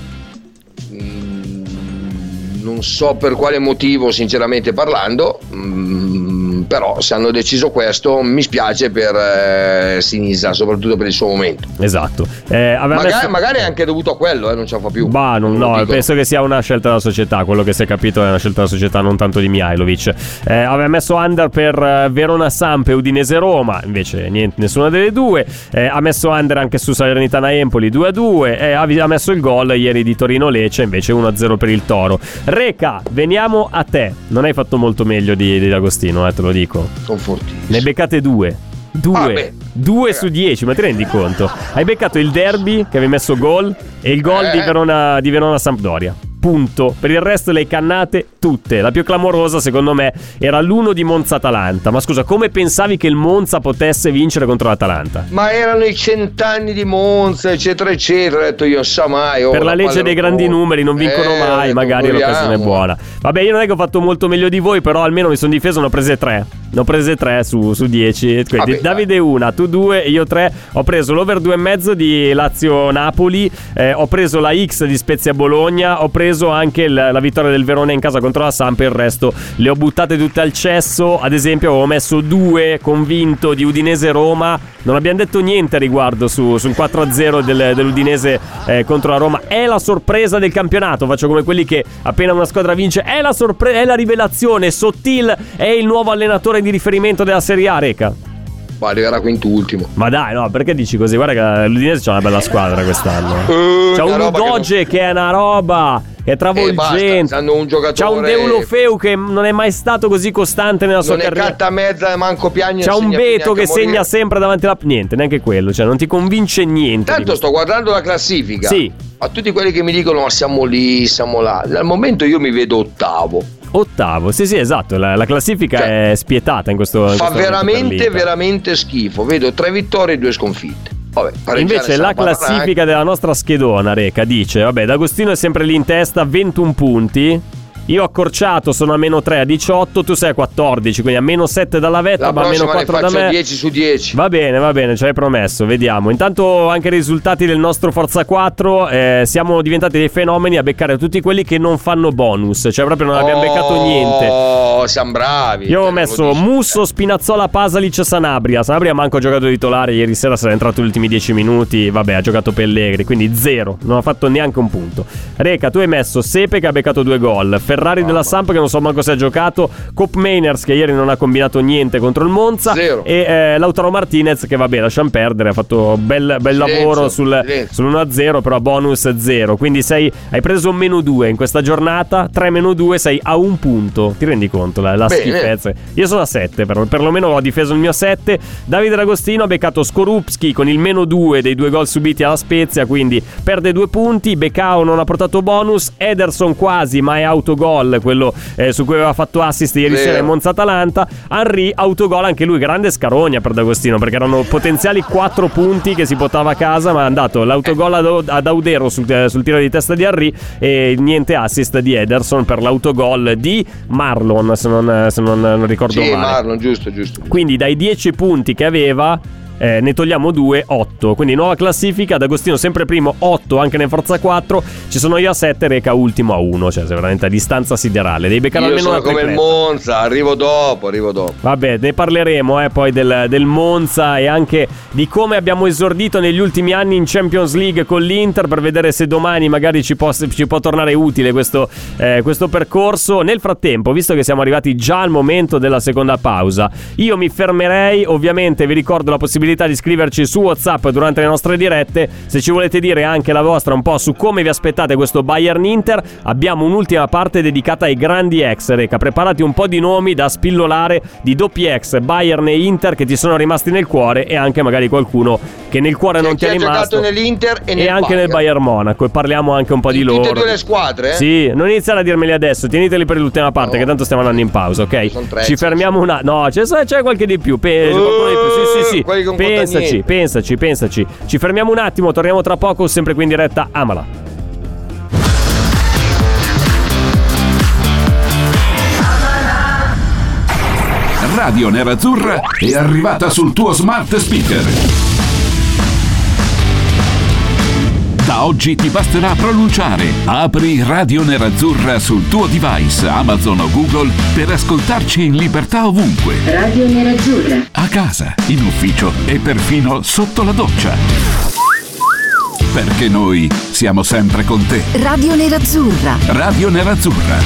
Non so per quale motivo, sinceramente parlando, mm, però se hanno deciso questo mi spiace per eh, Sinisa, soprattutto per il suo momento. Esatto. Eh, Magari, messo- magari è anche dovuto a quello, eh, non ce la fa più. Bah, non- Non no, penso che sia una scelta della società. Quello che si è capito è una scelta della società, non tanto di Mihailovic. Eh, aveva messo under per eh, Verona Samp e Udinese Roma, invece niente, nessuna delle due. Eh, ha messo under anche su Salernitana Empoli 2-2. E ha, messo il gol ieri di Torino Lecce, invece 1-0 per il Toro. Reca, veniamo a te. Non hai fatto molto meglio di, di D'Agostino, eh, te lo dico. Confortissimo. Ne hai beccate due. Due. Ah, beh. Due su dieci, ma ti rendi conto? Hai beccato il derby che avevi messo gol e il gol Eh. di Verona, di Verona Sampdoria. Punto. Per il resto le cannate tutte. La più clamorosa, secondo me, era l'uno di Monza-Atalanta. Ma scusa, come pensavi che il Monza potesse vincere contro l'Atalanta? Ma erano i cent'anni di Monza, eccetera, eccetera. Ho detto io, sa mai. oh, per la legge palla dei grandi conta. numeri non vincono Eh, mai, magari l'occasione è buona. Vabbè, io non è che ho fatto molto meglio di voi, però almeno mi sono difeso, ne ho prese tre. Ne ho prese tre su, su 10. Quindi Vabbè, Davide una, tu due e io tre. Ho preso l'over 2,5 di Lazio-Napoli. eh, ho preso la X di Spezia-Bologna. Ho preso anche il- la vittoria del Verona in casa contro la Samp. Il resto le ho buttate tutte al cesso. Ad esempio, avevo messo due convinto di Udinese-Roma. Non abbiamo detto niente a riguardo su, sul 4-0 del- dell'Udinese eh, contro la Roma. È la sorpresa del campionato. Faccio come quelli che appena una squadra vince. È la, sorpre- è la rivelazione. Sottil è il nuovo allenatore di riferimento della Serie A, Reca. Ma arriverà quintultimo. Ma dai, no, perché dici così? Guarda che l'Udinese c'ha una bella squadra quest'anno. Eh, C'ha un roba che Doge che, è una roba. È Eh, travolgente. hanno un giocatore- C'ha un Deulofeu che non è mai stato così costante nella sua Non è carriera. carta mezza, manco piagna. C'ha un Beto che segna sempre davanti alla. Niente, neanche quello. Cioè, non ti convince niente. Tanto sto guardando la classifica. Sì. A tutti quelli che mi dicono ma siamo lì, siamo là. Al momento io mi vedo ottavo. Ottavo, sì, sì, esatto. La, la classifica Cioè, è spietata in questo. in Fa questo momento per veramente, veramente schifo. Vedo tre vittorie e due sconfitte. Vabbè, Invece la classifica della nostra schedona, Reca, dice: Vabbè, D'Agostino è sempre lì in testa, 21 punti. Io accorciato sono a meno 3 a 18, tu sei a 14, quindi a meno 7 dalla vetta, La ma a meno prossima ne 4 da me. 10 su 10. Va bene, va bene, ci hai promesso, vediamo. Intanto anche i risultati del nostro Forza 4, eh, siamo diventati dei fenomeni a beccare tutti quelli che non fanno bonus, cioè proprio non abbiamo beccato niente. Oh, siamo bravi. Io ho messo. Musso, Spinazzola, Pasalic, Sanabria. Sanabria manco ha giocato titolare, ieri sera sarà entrato gli ultimi 10 minuti, vabbè ha giocato Pellegri, quindi zero, non ha fatto neanche un punto. Reca, tu hai messo Sepe che ha beccato due gol, Ferrari della Samp che non so manco se ha giocato, Cop Mainers che ieri non ha combinato niente contro il Monza Zero. e eh, Lautaro Martinez che vabbè lasciamo perdere, ha fatto bel, bel lavoro sul, silenzio. sull'1-0 però bonus 0, quindi sei, hai preso meno 2 in questa giornata, 3 meno 2 sei a un punto, ti rendi conto la, la Bene. schifezza? Io sono a 7, per, perlomeno ho difeso il mio 7. Davide D'Agostino ha beccato Skorupski con il meno 2 dei due gol subiti alla Spezia, quindi perde due punti. Becao non ha portato bonus. Ederson quasi, ma è autogol, quello eh, su cui aveva fatto assist ieri Vero. sera in Monza Atalanta. Henry autogol anche lui, grande scarogna per D'Agostino, perché erano potenziali 4 punti che si portava a casa, ma è andato l'autogol ad, ad Audero sul, eh, sul tiro di testa di Henry e niente assist di Ederson per l'autogol di Marlon, se non, se non- non ricordo Sì, male. Marlon, giusto, giusto. Quindi dai 10 punti che aveva eh, ne togliamo 2, 8. Quindi nuova classifica, D'Agostino sempre primo, 8 anche nel Forza 4. Ci sono io a 7, Reca ultimo a 1, cioè veramente a distanza siderale. Devi beccare Io almeno sono come il tripletta. Monza, arrivo dopo, arrivo dopo. Vabbè, ne parleremo eh, poi del, del Monza e anche di come abbiamo esordito negli ultimi anni in Champions League con l'Inter per vedere se domani magari ci può, ci può tornare utile questo, eh, questo percorso. Nel frattempo, visto che siamo arrivati già al momento della seconda pausa, io mi fermerei. Ovviamente vi ricordo la possibilità di scriverci su WhatsApp durante le nostre dirette. Se ci volete dire anche la vostra un po' su come vi aspettate questo Bayern Inter, abbiamo un'ultima parte dedicata ai grandi ex. Reca, preparati un po' di nomi da spillolare di doppi ex Bayern e Inter che ti sono rimasti nel cuore e anche magari qualcuno che nel cuore non ti è rimasto. nell'Inter e, nel anche nel Bayern Monaco e parliamo anche un po' di In loro. tutte e due le squadre, eh? Sì, non iniziare a dirmeli adesso, tieniteli per l'ultima parte, che tanto stiamo andando in pausa, ok? Tre, Ci fermiamo una. No, c'è, c'è qualche di più. Pe- Uh, qualcuno di più. Sì, sì, sì. Non Pensaci, pensaci, pensaci. Ci fermiamo un attimo, torniamo tra poco, sempre qui in diretta. Amala. Radio Nerazzurra è arrivata sul tuo smart speaker. Da oggi ti basterà pronunciare Apri Radio Nerazzurra sul tuo device Amazon o Google per ascoltarci in libertà ovunque. Radio Nerazzurra. A casa, in ufficio e perfino sotto la doccia. Perché noi siamo sempre con te. Radio Nerazzurra. Radio Nerazzurra.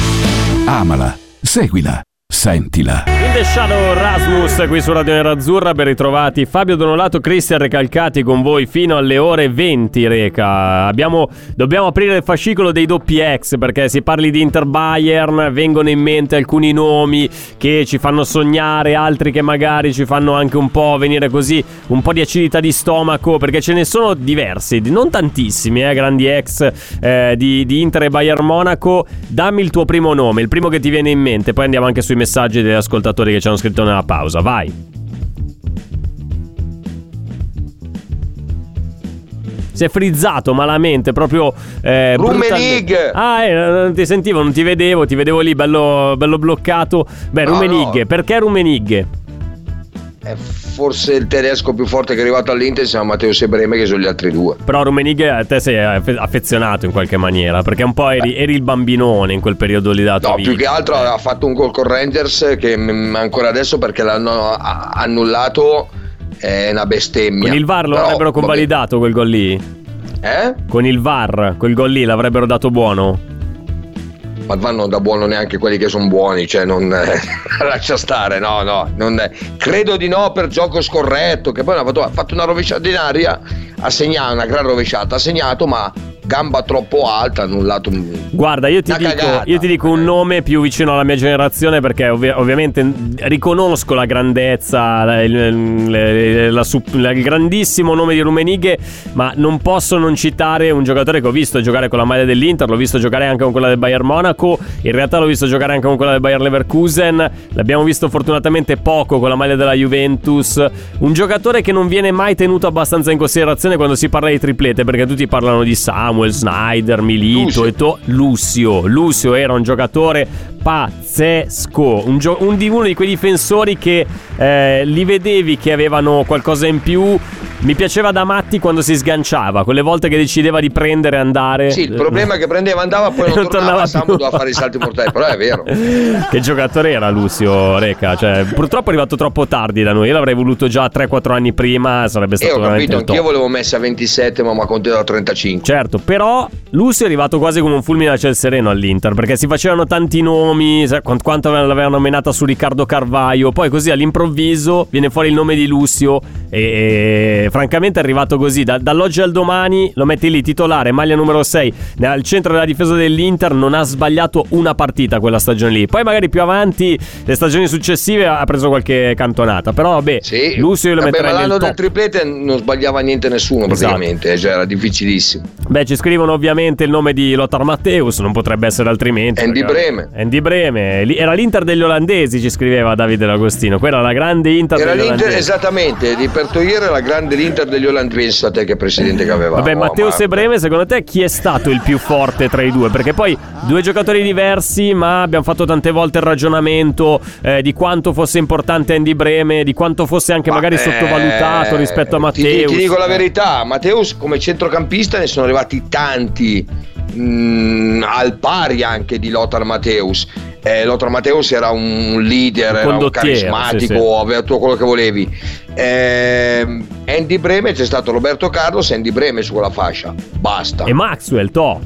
Amala, seguila, sentila. In The Shadow Rasmus qui su Radio Nerazzurra ben ritrovati. Fabio Donolato, Cristian Recalcati con voi fino alle ore 20 Reca. Abbiamo, Dobbiamo aprire il fascicolo dei doppi ex perché si parli di Inter Bayern vengono in mente alcuni nomi che ci fanno sognare altri che magari ci fanno anche un po' venire così un po' di acidità di stomaco perché ce ne sono diversi, non tantissimi eh, grandi ex eh, di, di Inter e Bayern Monaco. Dammi il tuo primo nome, il primo che ti viene in mente poi andiamo anche sui messaggi degli ascoltatori che ci hanno scritto nella pausa, vai. Si è frizzato malamente, proprio. Eh. Rummenigge! Ah, eh, non ti sentivo, non ti vedevo, ti vedevo lì bello, bello bloccato. Beh, No, Rummenigge, no. perché Rummenigge? È forse il tedesco più forte che è arrivato all'Inter si chiama Matteo Sebreme che sono gli altri due. Però Rummenigge a te sei affe- affezionato in qualche maniera, perché un po' eri, eri il bambinone in quel periodo lì da No, vita. più che altro ha fatto un gol con Rangers che ancora adesso perché l'hanno annullato è una bestemmia. Con il VAR lo Però, avrebbero vabbè. convalidato quel gol lì? Eh? Con il VAR, quel gol lì l'avrebbero dato buono? Ma non dà buono neanche quelli che sono buoni, cioè non (laughs) lascia stare, no, no, non è- credo di no per gioco scorretto, che poi ha fatto, ha fatto una rovesciata in aria, ha segnato una gran rovesciata, ha segnato ma gamba troppo alta, ha annullato un... Guarda, io ti, dico, cagata. io ti dico un nome più vicino alla mia generazione perché ovvi- ovviamente riconosco la grandezza, la- la la- il grandissimo nome di Rumenighe, ma non posso non citare un giocatore che ho visto giocare con la maglia dell'Inter, l'ho visto giocare anche con quella del Bayern Monaco, in realtà l'ho visto giocare anche con quella del Bayern Leverkusen, l'abbiamo visto fortunatamente poco con la maglia della Juventus, un giocatore che non viene mai tenuto abbastanza in considerazione quando si parla di triplete perché tutti parlano di Samuel, Samuel Snyder, Milito e to- Lucio. Lucio era un giocatore pazzesco, un gio- un di- uno di quei difensori che eh, li vedevi che avevano qualcosa in più. Mi piaceva da matti quando si sganciava, quelle volte che decideva di prendere e andare. Sì, il problema è che prendeva, andava, poi E non, (laughs) non tornava, tornava Samu doveva fare i salti mortali, però è vero. (laughs) che giocatore era Lucio Reca? Cioè, purtroppo è arrivato troppo tardi da noi. Io l'avrei voluto già 3-4 anni prima. Sarebbe E stato ho veramente capito, anch'io volevo messa a 27, ma mi ha contato a 35. Certo, però Lucio è arrivato quasi come un fulmine a ciel sereno all'Inter perché si facevano tanti nomi, quanto l'avevano menata su Riccardo Carvaio, poi così all'improvviso viene fuori il nome di Lucio e, e francamente è arrivato così, da- dall'oggi al domani lo metti lì titolare, maglia numero 6, al centro della difesa dell'Inter, non ha sbagliato una partita quella stagione lì, poi magari più avanti, le stagioni successive ha preso qualche cantonata, però vabbè, Sì. Lucio io lo Vabbè, metterei ma nel l'anno del triplete non sbagliava niente nessuno Esatto. praticamente, cioè era difficilissimo. Beh, ci scrivono ovviamente il nome di Lothar Matteus, non potrebbe essere altrimenti. Andy perché- Breme. Andy Breme. Era l'Inter degli olandesi, ci scriveva Davide D'Agostino. Quella era la grande Inter Era degli l'Inter, olandesi. esattamente, di Pertoiere la grande l'Inter degli Olandesi, pensa te che presidente che aveva. Vabbè, Matteus e Breme, secondo te chi è stato il più forte tra i due? Perché poi due giocatori diversi, ma abbiamo fatto tante volte il ragionamento eh, di quanto fosse importante Andy Breme, di quanto fosse anche magari sottovalutato rispetto a Ti, Matteus. ti dico la verità, Matteus come centrocampista ne sono arrivati tanti mm, al pari anche di Lothar Matteus. Eh, Lothar Matteus era un leader, era un carismatico, sì, sì. aveva tutto quello che volevi. Ehm, Andy Breme c'è stato Roberto Carlos Andy Breme su quella fascia. Basta. E Maxwell, to.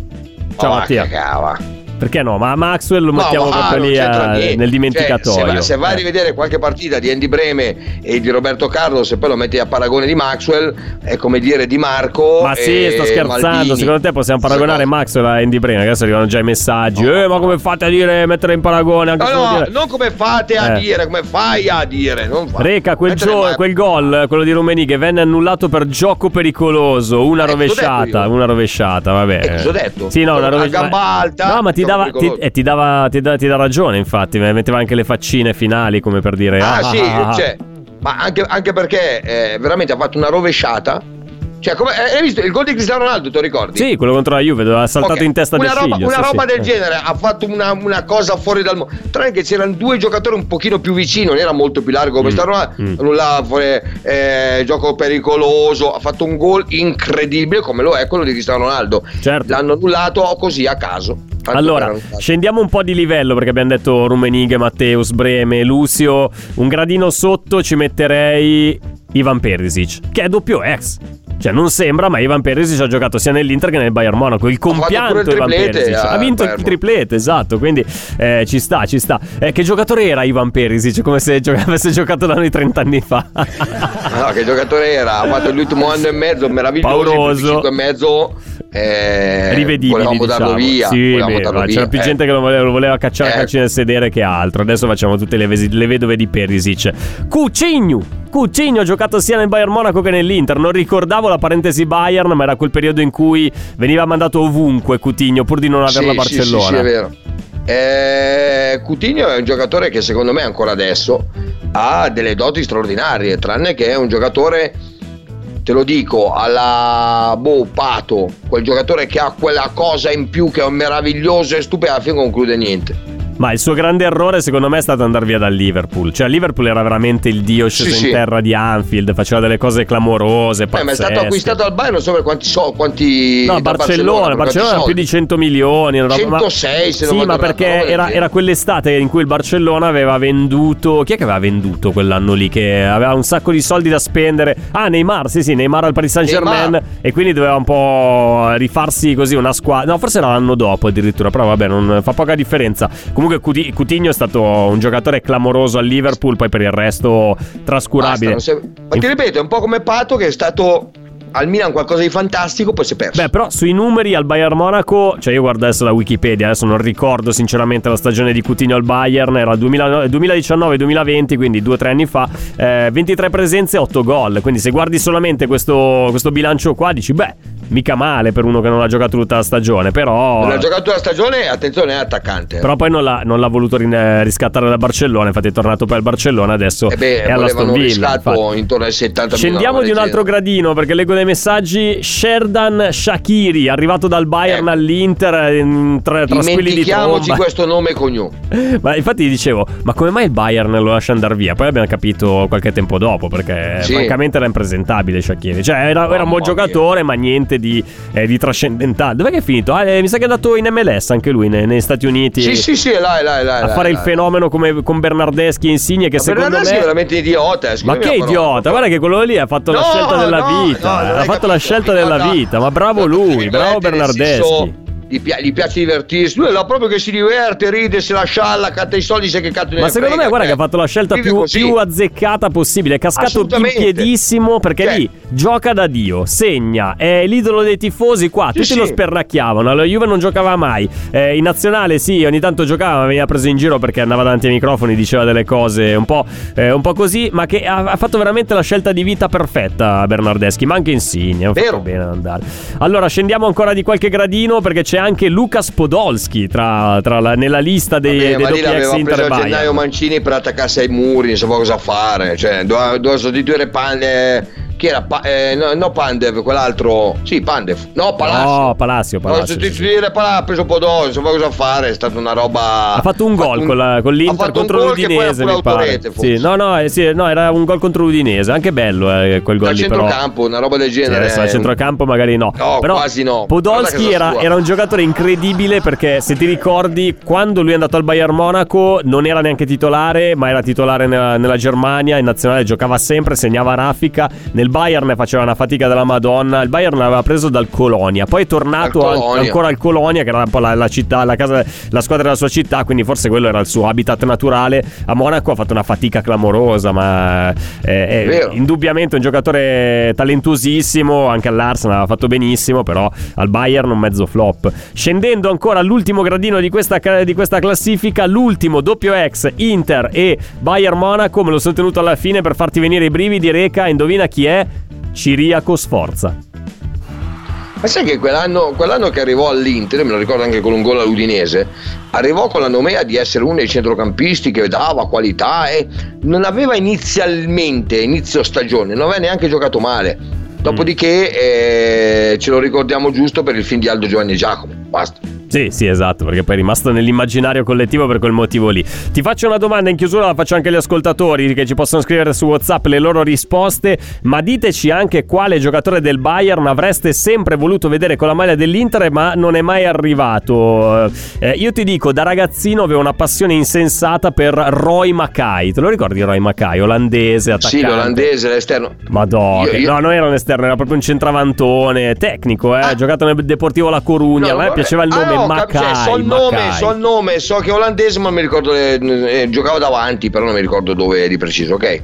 Ciao Oh, Mattia. cagava. Perché no? Ma Maxwell lo No, mettiamo ma proprio non lì a- nel dimenticatoio. Cioè, se, se vai a Eh. rivedere qualche partita di Andy Breme e di Roberto Carlos e poi lo metti a paragone di Maxwell, è come dire di Marco. Ma sì, sto scherzando. Maldini. Secondo te possiamo paragonare Maxwell a Andy Breme? Adesso arrivano già i messaggi. Eh, ma come fate a dire mettere in paragone? Anche No, no, dire- non come fate a Eh. dire, come fai a dire. Reca, quel, gio- quel gol, quello di Rummenigge, che venne annullato per gioco pericoloso. Una Eh, rovesciata, una rovesciata, vabbè. Eh, cosa ho detto? Sì, no, una A rovesciata. gamba alta, No, ma ti gioco dava, ti, eh, ti dava, ti dà- ti dà ragione, infatti. Metteva anche le faccine finali, come per dire. Ah, ah, sì, ah, ah. cioè, ma anche, anche perché eh, veramente ha fatto una rovesciata. Cioè, come, eh, hai visto il gol di Cristiano Ronaldo, te lo ricordi? Sì, quello contro la Juve, doveva saltato Ok, in testa una del roba, figlio. una sì, roba sì. del genere ha fatto una, una cosa fuori dal mondo tranne che c'erano due giocatori un pochino più vicini non era molto più largo come Mm, Cristiano mm. Ronaldo là fuori, eh, gioco pericoloso ha fatto un gol incredibile come lo è quello di Cristiano Ronaldo Certo. l'hanno annullato così a caso Allora, scendiamo un po' di livello perché abbiamo detto Rumenighe, Matteus, Breme, Lucio. Un gradino sotto ci metterei Ivan Perisic, che è doppio ex. Cioè, non sembra, ma Ivan Perisic ha giocato sia nell'Inter che nel Bayern Monaco. Il compianto il Ivan Perisic. Ha vinto il Bayern. triplete, esatto. Quindi eh, ci sta, ci sta. Eh, che giocatore era Ivan Perisic? Come se gioca- (laughs) avesse giocato da noi 30 anni fa. (laughs) no che giocatore era ha fatto l'ultimo anno e mezzo meraviglioso Pauroso. 5 e mezzo eh, Rivedibili, volevamo darlo diciamo. via Sì, volevamo beh, darlo via, c'era più eh. gente che lo voleva, lo voleva cacciare a Eh. calci nel sedere che altro. Adesso facciamo tutte le, vesi- le vedove di Perisic. Cucignu. Cucigno ha giocato sia nel Bayern Monaco che nell'Inter. Non ricordavo la parentesi Bayern, ma era quel periodo in cui veniva mandato ovunque Coutinho pur di non averla a Sì, sì, sì, Barcellona. sì, è vero. Eh, Coutinho è un giocatore che secondo me ancora adesso ha delle doti straordinarie, tranne che è un giocatore, te lo dico, alla boh, Pato, quel giocatore che ha quella cosa in più che è meraviglioso e stupido, alla fine conclude niente. Ma il suo grande errore, secondo me, è stato andare via dal Liverpool. Cioè, Liverpool era veramente il dio sceso Sì, in sì. terra di Anfield, faceva delle cose clamorose. Eh, ma è stato acquistato al Bayern, non so per quanti so, quanti No, Barcellona, Barcellona era più di 100 milioni. una roba- ma- 106 se non Sì, ma perché era, era quell'estate in cui il Barcellona aveva venduto. Chi è che aveva venduto quell'anno lì? Che aveva un sacco di soldi da spendere. Ah, Neymar, sì, sì, Neymar al Paris Saint Germain. E quindi doveva un po' rifarsi così una squadra. No, forse era l'anno dopo addirittura. Però vabbè, non fa poca differenza. Comunque, Cuti- Coutinho è stato un giocatore clamoroso al Liverpool. Poi per il resto, trascurabile. Basta, si- Ma ti ripeto, è un po' come Pato che è stato al Milan qualcosa di fantastico, poi si è perso. Beh, però sui numeri al Bayern Monaco, cioè io guardo adesso la Wikipedia, adesso non ricordo sinceramente la stagione di Coutinho al Bayern, era il 2000 2019-2020, quindi due o tre anni fa, eh, 23 presenze e 8 gol, quindi se guardi solamente questo, questo bilancio qua dici, beh, mica male per uno che non ha giocato tutta la stagione, però... Non ha giocato la stagione, attenzione, è attaccante. Però poi non l'ha, non l'ha voluto rin- riscattare da Barcellona, infatti è tornato poi al Barcellona, adesso Eh beh, è alla infatti. intorno ai 70 Scendiamo di un altro gradino perché leggo dei messaggi. Sherdan Shakiri, arrivato dal Bayern Ecco. all'Inter in tre genere. trasquilli di tromba. questo nome e cognome. (laughs) Ma infatti dicevo, ma come mai il Bayern lo lascia andare via? Poi abbiamo capito qualche tempo dopo perché Sì. francamente era impresentabile Shakiri. Cioè era, era un buon giocatore ma niente di, eh, di trascendentale. Dov'è che è finito? Ah, eh, mi sa che è andato in MLS anche lui ne- negli Stati Uniti. Sì, sì, sì, è là, è là, è là. A là, fare è il là. fenomeno come con Bernardeschi e Insigne che Ma secondo Bernardeschi me è veramente idiota. eh, ma che la idiota, guarda che quello lì ha fatto la No, scelta della no, vita. no, ha fatto la capito, scelta idiota. della vita, ma bravo lui, bravo Bernardeschi. Gli, pi- gli piace divertirsi, lui è là proprio che si diverte, ride, se la scialla, canta i soldi, sai che cazzo Ma secondo me, guarda che ha fatto la scelta più, più azzeccata possibile. È cascato in piedissimo perché Cioè. lì gioca da Dio, segna, è l'idolo dei tifosi qua. Sì, tutti sì. lo sperracchiavano. Alla Juve non giocava mai. Eh, in nazionale, sì, ogni tanto giocava, ma veniva preso in giro perché andava davanti ai microfoni, diceva delle cose un po', eh, un po' così. Ma che ha, ha fatto veramente la scelta di vita perfetta Bernardeschi. Ma anche Insigne, fatto Vero. bene ad andare. Allora, scendiamo ancora di qualche gradino perché c'è anche Lucas Podolski tra, tra la- nella lista dei, Vabbè, dei ma doppi ex Inter preso gennaio. Mancini per attaccarsi ai muri, non sapeva cosa fare. Cioè, doveva, doveva sostituire Pandev. Chi era? Pa- eh, no, no, Pandev, quell'altro. Sì, Pandev. No, Palacio. No, Palacio, Palacio. sì, sì. Palacio, ha preso Podolski, non sapeva cosa fare. È stata una roba. Ha fatto un gol con, la- con l'Inter contro l'Udinese, mi pare. Sì, no, no, eh, sì, no, era un gol contro l'Udinese, anche bello eh, quel gol Dal lì però. centrocampo, una roba del Sì, genere. adesso al centrocampo magari no. No, però quasi no. Podolski era, era un giocatore incredibile perché se ti ricordi quando lui è andato al Bayern Monaco non era neanche titolare, ma era titolare nella, nella Germania, in nazionale giocava sempre, segnava raffica. Nel Bayern faceva una fatica della Madonna. Il Bayern l'aveva preso dal Colonia, poi è tornato an- Colonia. ancora al Colonia, che era un po' la, la città, la, casa, la squadra della sua città, quindi forse quello era il suo habitat naturale. A Monaco ha fatto una fatica clamorosa, ma eh, è Vero. indubbiamente un giocatore talentuosissimo. Anche all'Arsenal aveva fatto benissimo, però al Bayern un mezzo flop. Scendendo ancora all'ultimo gradino di questa, di questa classifica, l'ultimo doppio ex Inter e Bayern Monaco. Me lo sono tenuto alla fine per farti venire i brividi. Reca, indovina chi è? Ciriaco Sforza. Ma sai che quell'anno, quell'anno che arrivò all'Inter, me lo ricordo anche con un gol all'Udinese, arrivò con la nomea di essere uno dei centrocampisti che dava qualità e non aveva inizialmente, inizio stagione, non aveva neanche giocato male. Dopodiché eh, ce lo ricordiamo giusto per il film di Aldo Giovanni e Giacomo. Basta. Sì, sì, esatto, perché poi è rimasto nell'immaginario collettivo per quel motivo lì. Ti faccio una domanda in chiusura, la faccio anche agli ascoltatori che ci possono scrivere su WhatsApp le loro risposte, ma diteci anche quale giocatore del Bayern avreste sempre voluto vedere con la maglia dell'Inter, ma non è mai arrivato. Eh, io ti dico, da ragazzino avevo una passione insensata per Roy Mackay. Te lo ricordi Roy Mackay, olandese, attaccante? Sì, l'olandese, l'esterno. Madonna, Io- io- no, non era un esterno, era proprio un centravantone tecnico, eh. Ha giocato nel Deportivo La Corugna. No, a me vabbè. piaceva il Ah, nome no, cioè, so il nome, so il nome, so che è olandese, ma mi ricordo eh, eh, giocava davanti, però non mi ricordo dove di preciso, ok?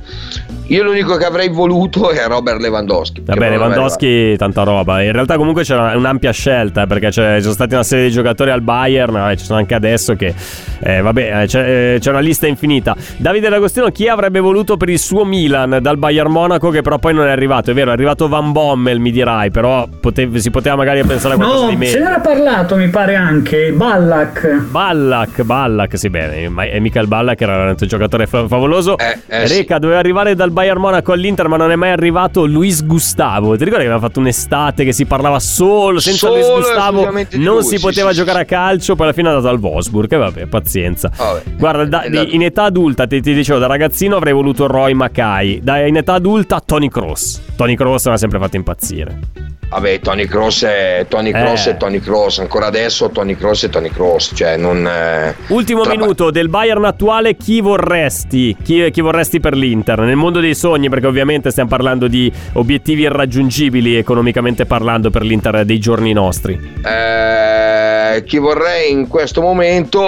Io l'unico che avrei voluto è Robert Lewandowski. Vabbè, Lewandowski, tanta roba. In realtà, comunque, c'era un'ampia scelta. eh, Perché c'è- ci sono stati una serie di giocatori al Bayern. eh, ci sono anche adesso che. eh, vabbè, eh, c'è, eh, c'è una lista infinita. Davide D'Agostino, chi avrebbe voluto per il suo Milan dal Bayern Monaco? Che però poi non è arrivato. È vero, è arrivato Van Bommel, mi dirai. Però potev- si poteva magari pensare a qualcosa No, di se meglio. n'era parlato, mi pare anche. Ballack. Ballack, Ballack, sì bene, ma è Michael Ballack era veramente un giocatore fa- favoloso. Eh, eh, Reca doveva arrivare dal Bayern Monaco all'Inter, ma non è mai arrivato Luis Gustavo. Ti ricordi che aveva fatto un'estate che si parlava solo senza Solo Luis Gustavo non lui, si sì, poteva sì, giocare a calcio, poi alla fine è andato al Wolfsburg, e vabbè, pazienza. Vabbè. Guarda, da- da- in età adulta, ti, ti dicevo, da ragazzino avrei voluto Roy Mackay, da, in età adulta Tony Cross. Tony Cross mi ha sempre fatto impazzire. Vabbè, Tony Cross è Tony Cross Eh. e Tony Cross. Ancora adesso Tony Cross e Tony Cross. Cioè, non. eh, Ultimo tra- minuto del Bayern attuale, chi vorresti? Chi, chi vorresti per l'Inter? Nel mondo dei sogni, perché ovviamente stiamo parlando di obiettivi irraggiungibili economicamente parlando per l'Inter dei giorni nostri. Eh, chi vorrei in questo momento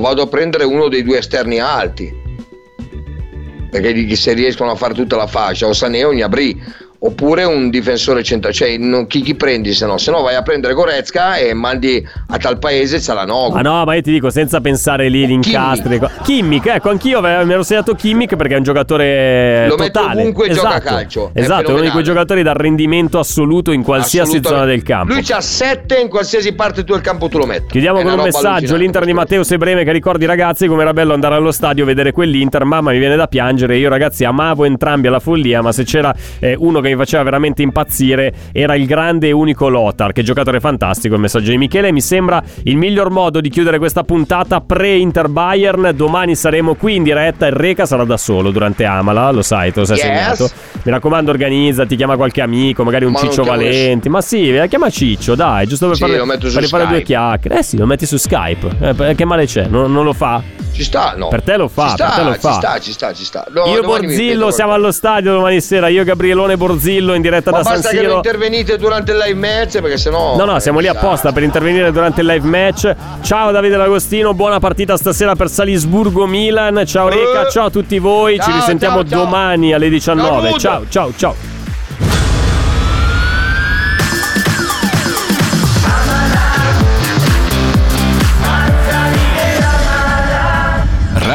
vado a prendere uno dei due esterni alti perché se riescono a fare tutta la fascia o Sané o Gnabry oppure un difensore centrale, cioè non, chi, chi prendi se no? Se no vai a prendere Goretzka e mandi a tal paese Cialanoglu. Ma no, ma io ti dico senza pensare lì l'incastri. Kimmich, ecco, anch'io mi ero segnato Kimmich perché è un giocatore Lo totale. mette ovunque e esatto. gioca a calcio. Esatto, è uno di quei giocatori dal rendimento assoluto in qualsiasi zona del campo. Lui c'ha 7 in qualsiasi parte tu del campo tu lo metti. Chiudiamo È con un messaggio. L'Inter di Matteo Sebreme che ricordi ragazzi come era bello andare allo stadio vedere quell'Inter. Mamma mi viene da piangere. Io ragazzi amavo entrambi alla follia, ma se c'era eh, uno che mi faceva veramente impazzire era il grande e unico Lothar. Che giocatore fantastico. Il messaggio di Michele. Mi sembra il miglior modo di chiudere questa puntata pre-Inter Bayern. Domani saremo qui in diretta. Il Reca sarà da solo durante Amala. Lo sai, te lo sei Yes. segnato. Mi raccomando, organizzati, chiama qualche amico, magari un Ma Ciccio Valenti. Ma sì, eh, chiama Ciccio, dai, giusto per Sì, fare, per fare due chiacchiere. Eh sì, lo metti su Skype. Eh, che male c'è? Non, non lo fa? Ci sta, no. Per te lo fa, Ci sta, per te lo ci fa. sta, ci sta, ci sta. No, io Borzillo siamo allo stadio domani sera. Io Gabrielone Borzillo in diretta Ma da San basta che non Siro. intervenite durante il live match perché sennò No, no, siamo lì apposta per intervenire durante il live match. Ciao Davide D'Agostino, buona partita stasera per Salisburgo Milan. Ciao Reca, ciao a tutti voi. Ci Ciao, risentiamo ciao, ciao. domani alle 19. Ciao, Ciao, ciao,